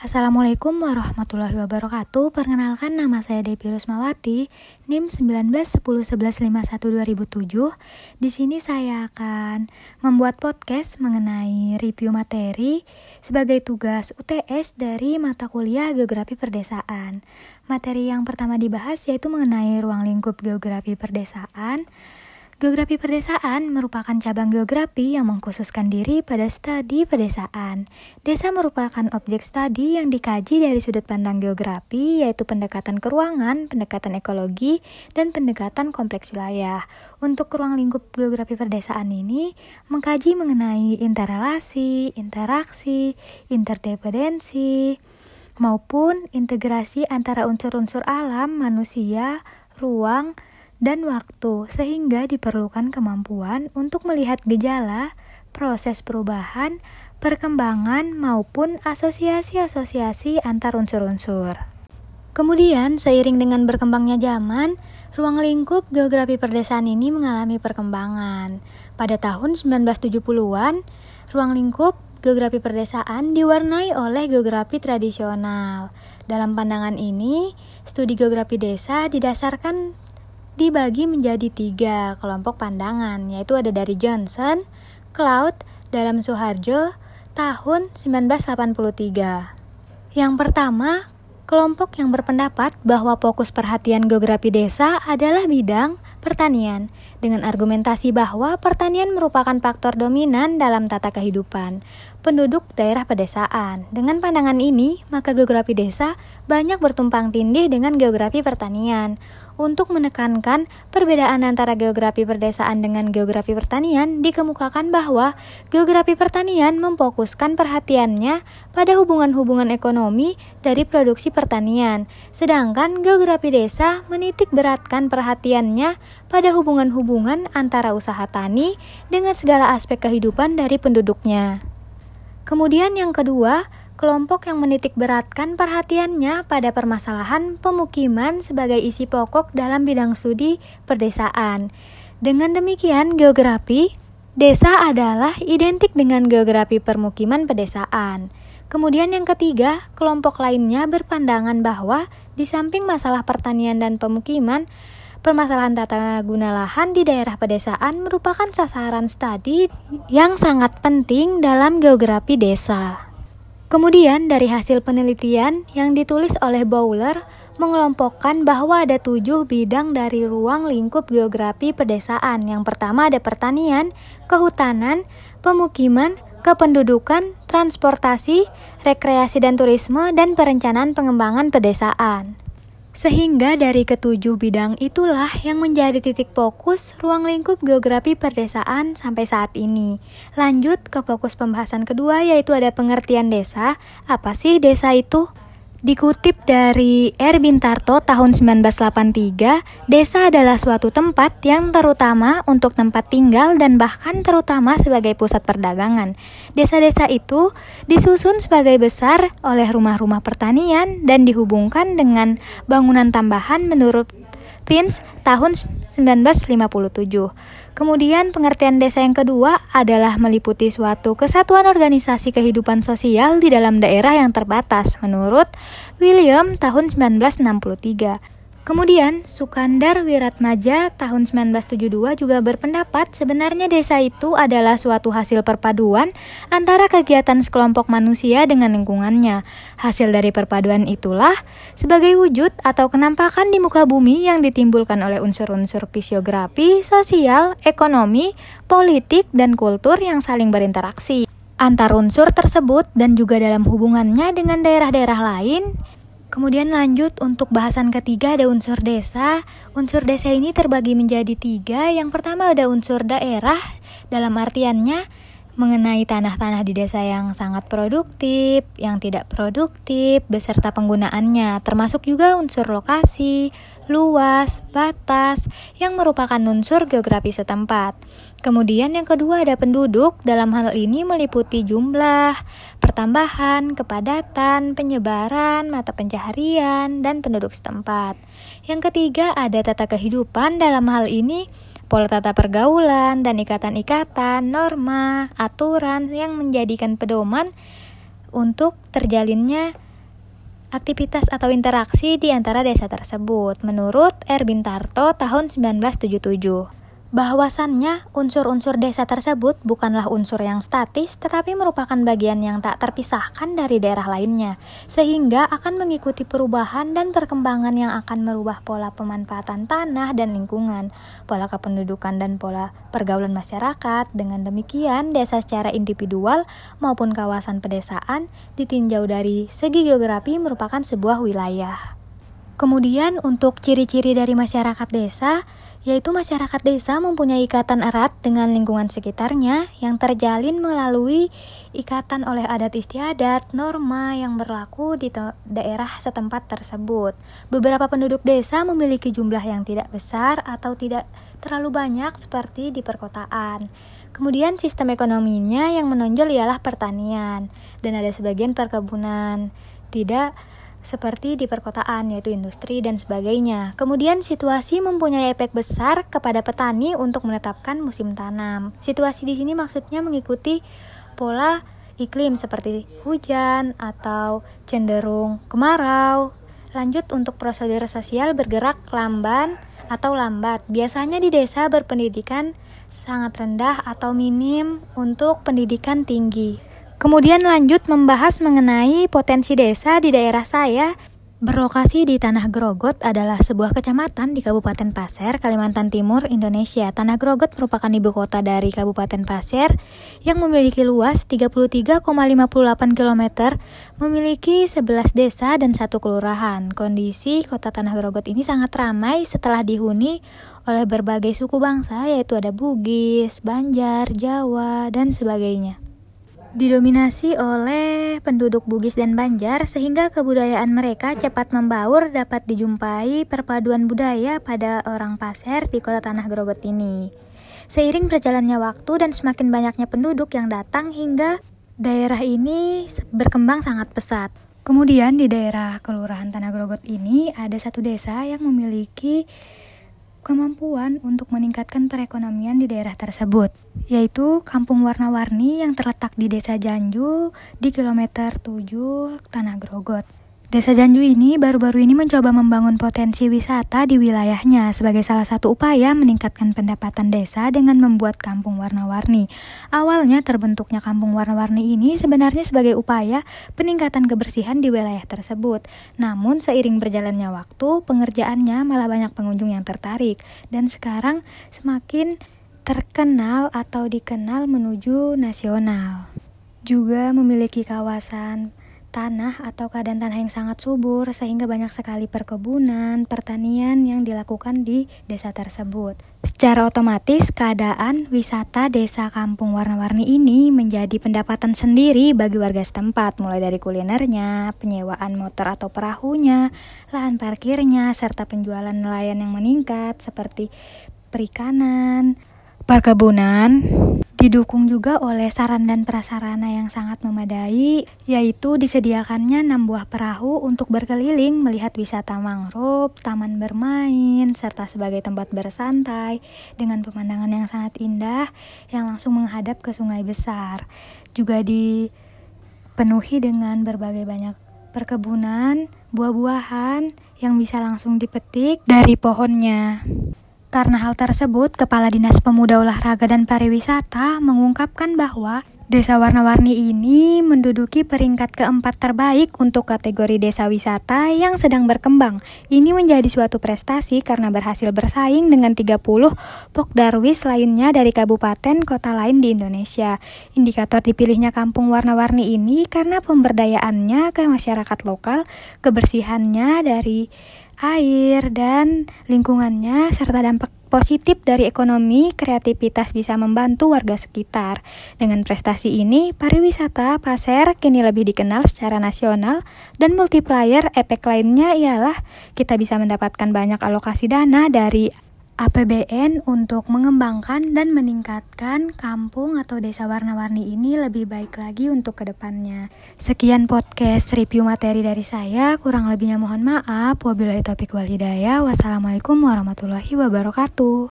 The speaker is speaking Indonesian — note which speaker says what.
Speaker 1: Assalamualaikum warahmatullahi wabarakatuh. Perkenalkan nama saya Devi Rusmawati, NIM 191011512007. Di sini saya akan membuat podcast mengenai review materi sebagai tugas UTS dari mata kuliah Geografi Perdesaan. Materi yang pertama dibahas yaitu mengenai ruang lingkup geografi perdesaan. Geografi perdesaan merupakan cabang geografi yang mengkhususkan diri pada studi pedesaan. Desa merupakan objek studi yang dikaji dari sudut pandang geografi, yaitu pendekatan keruangan, pendekatan ekologi, dan pendekatan kompleks wilayah. Untuk ruang lingkup geografi perdesaan ini mengkaji mengenai interrelasi, interaksi, interdependensi, maupun integrasi antara unsur-unsur alam, manusia, ruang, dan waktu, sehingga diperlukan kemampuan untuk melihat gejala, proses perubahan, perkembangan, maupun asosiasi-asosiasi antar unsur-unsur. Kemudian, seiring dengan berkembangnya zaman, ruang lingkup geografi perdesaan ini mengalami perkembangan. Pada tahun 1970-an, ruang lingkup geografi perdesaan diwarnai oleh geografi tradisional. Dalam pandangan ini, studi geografi desa didasarkan dibagi menjadi tiga kelompok pandangan, yaitu ada dari Johnson, Cloud, dalam Suharjo, tahun 1983. Yang pertama, kelompok yang berpendapat bahwa fokus perhatian geografi desa adalah bidang pertanian, dengan argumentasi bahwa pertanian merupakan faktor dominan dalam tata kehidupan penduduk daerah pedesaan. Dengan pandangan ini, maka geografi desa banyak bertumpang tindih dengan geografi pertanian. Untuk menekankan perbedaan antara geografi perdesaan dengan geografi pertanian, dikemukakan bahwa geografi pertanian memfokuskan perhatiannya pada hubungan-hubungan ekonomi dari produksi pertanian, sedangkan geografi desa menitik beratkan perhatiannya pada hubungan-hubungan antara usaha tani dengan segala aspek kehidupan dari penduduknya. Kemudian yang kedua, kelompok yang menitik beratkan perhatiannya pada permasalahan pemukiman sebagai isi pokok dalam bidang studi perdesaan. Dengan demikian, geografi desa adalah identik dengan geografi permukiman pedesaan. Kemudian yang ketiga, kelompok lainnya berpandangan bahwa di samping masalah pertanian dan pemukiman, permasalahan tata guna lahan di daerah pedesaan merupakan sasaran studi yang sangat penting dalam geografi desa. Kemudian dari hasil penelitian yang ditulis oleh Bowler mengelompokkan bahwa ada tujuh bidang dari ruang lingkup geografi pedesaan. Yang pertama ada pertanian, kehutanan, pemukiman, kependudukan, transportasi, rekreasi dan turisme, dan perencanaan pengembangan pedesaan. Sehingga dari ketujuh bidang itulah yang menjadi titik fokus ruang lingkup geografi perdesaan sampai saat ini. Lanjut ke fokus pembahasan kedua yaitu ada pengertian desa. Apa sih desa itu? Dikutip dari R. Bintarto tahun 1983, desa adalah suatu tempat yang terutama untuk tempat tinggal dan bahkan terutama sebagai pusat perdagangan. Desa-desa itu disusun sebagai besar oleh rumah-rumah pertanian dan dihubungkan dengan bangunan tambahan menurut Pins tahun 1957. Kemudian pengertian desa yang kedua adalah meliputi suatu kesatuan organisasi kehidupan sosial di dalam daerah yang terbatas menurut William tahun 1963. Kemudian, Sukandar Wiratmaja tahun 1972 juga berpendapat sebenarnya desa itu adalah suatu hasil perpaduan antara kegiatan sekelompok manusia dengan lingkungannya. Hasil dari perpaduan itulah sebagai wujud atau kenampakan di muka bumi yang ditimbulkan oleh unsur-unsur fisiografi, sosial, ekonomi, politik, dan kultur yang saling berinteraksi antar unsur tersebut dan juga dalam hubungannya dengan daerah-daerah lain Kemudian lanjut untuk bahasan ketiga ada unsur desa. Unsur desa ini terbagi menjadi tiga. Yang pertama ada unsur daerah, dalam artiannya mengenai tanah-tanah di desa yang sangat produktif, yang tidak produktif, beserta penggunaannya, termasuk juga unsur lokasi, luas, batas, yang merupakan unsur geografi setempat. Kemudian yang kedua ada penduduk, dalam hal ini meliputi jumlah, pertambahan, kepadatan, penyebaran, mata pencaharian, dan penduduk setempat. Yang ketiga ada tata kehidupan, dalam hal ini pola tata pergaulan dan ikatan-ikatan, norma, aturan yang menjadikan pedoman untuk terjalinnya aktivitas atau interaksi di antara desa tersebut. Menurut Erbin Tarto tahun 1977 bahwasannya unsur-unsur desa tersebut bukanlah unsur yang statis tetapi merupakan bagian yang tak terpisahkan dari daerah lainnya sehingga akan mengikuti perubahan dan perkembangan yang akan merubah pola pemanfaatan tanah dan lingkungan, pola kependudukan dan pola pergaulan masyarakat. Dengan demikian, desa secara individual maupun kawasan pedesaan ditinjau dari segi geografi merupakan sebuah wilayah. Kemudian untuk ciri-ciri dari masyarakat desa yaitu masyarakat desa mempunyai ikatan erat dengan lingkungan sekitarnya yang terjalin melalui ikatan oleh adat istiadat, norma yang berlaku di daerah setempat tersebut. Beberapa penduduk desa memiliki jumlah yang tidak besar atau tidak terlalu banyak seperti di perkotaan. Kemudian sistem ekonominya yang menonjol ialah pertanian dan ada sebagian perkebunan. Tidak seperti di perkotaan yaitu industri dan sebagainya. Kemudian situasi mempunyai efek besar kepada petani untuk menetapkan musim tanam. Situasi di sini maksudnya mengikuti pola iklim seperti hujan atau cenderung kemarau. Lanjut untuk prosedur sosial bergerak lamban atau lambat. Biasanya di desa berpendidikan sangat rendah atau minim untuk pendidikan tinggi. Kemudian lanjut membahas mengenai potensi desa di daerah saya. Berlokasi di Tanah Grogot adalah sebuah kecamatan di Kabupaten Pasir, Kalimantan Timur, Indonesia. Tanah Grogot merupakan ibu kota dari Kabupaten Pasir yang memiliki luas 33,58 km, memiliki 11 desa dan satu kelurahan. Kondisi kota Tanah Grogot ini sangat ramai setelah dihuni oleh berbagai suku bangsa yaitu ada Bugis, Banjar, Jawa, dan sebagainya didominasi oleh penduduk Bugis dan Banjar sehingga kebudayaan mereka cepat membaur dapat dijumpai perpaduan budaya pada orang Pasir di kota Tanah Grogot ini. Seiring berjalannya waktu dan semakin banyaknya penduduk yang datang hingga daerah ini berkembang sangat pesat. Kemudian di daerah Kelurahan Tanah Grogot ini ada satu desa yang memiliki kemampuan untuk meningkatkan perekonomian di daerah tersebut, yaitu Kampung Warna-Warni yang terletak di Desa Janju di kilometer 7 Tanah Grogot. Desa Janju ini baru-baru ini mencoba membangun potensi wisata di wilayahnya sebagai salah satu upaya meningkatkan pendapatan desa dengan membuat kampung warna-warni. Awalnya terbentuknya kampung warna-warni ini sebenarnya sebagai upaya peningkatan kebersihan di wilayah tersebut. Namun seiring berjalannya waktu, pengerjaannya malah banyak pengunjung yang tertarik dan sekarang semakin terkenal atau dikenal menuju nasional. Juga memiliki kawasan tanah atau keadaan tanah yang sangat subur sehingga banyak sekali perkebunan, pertanian yang dilakukan di desa tersebut. Secara otomatis keadaan wisata desa kampung warna-warni ini menjadi pendapatan sendiri bagi warga setempat mulai dari kulinernya, penyewaan motor atau perahunya, lahan parkirnya, serta penjualan nelayan yang meningkat seperti perikanan, perkebunan, Didukung juga oleh saran dan prasarana yang sangat memadai, yaitu disediakannya 6 buah perahu untuk berkeliling melihat wisata mangrove, taman bermain, serta sebagai tempat bersantai dengan pemandangan yang sangat indah yang langsung menghadap ke sungai besar. Juga dipenuhi dengan berbagai banyak perkebunan, buah-buahan yang bisa langsung dipetik dari pohonnya. Karena hal tersebut, Kepala Dinas Pemuda Olahraga dan Pariwisata mengungkapkan bahwa Desa Warna-Warni ini menduduki peringkat keempat terbaik untuk kategori desa wisata yang sedang berkembang. Ini menjadi suatu prestasi karena berhasil bersaing dengan 30 Pokdarwis lainnya dari kabupaten kota lain di Indonesia. Indikator dipilihnya kampung warna-warni ini karena pemberdayaannya ke masyarakat lokal, kebersihannya dari air, dan lingkungannya, serta dampak positif dari ekonomi, kreativitas bisa membantu warga sekitar. Dengan prestasi ini, pariwisata Pasir kini lebih dikenal secara nasional dan multiplier efek lainnya ialah kita bisa mendapatkan banyak alokasi dana dari APBN untuk mengembangkan dan meningkatkan kampung atau desa warna-warni ini lebih baik lagi untuk ke depannya. Sekian podcast review materi dari saya, kurang lebihnya mohon maaf. Wabillahi wal hidayah. Wassalamualaikum warahmatullahi wabarakatuh.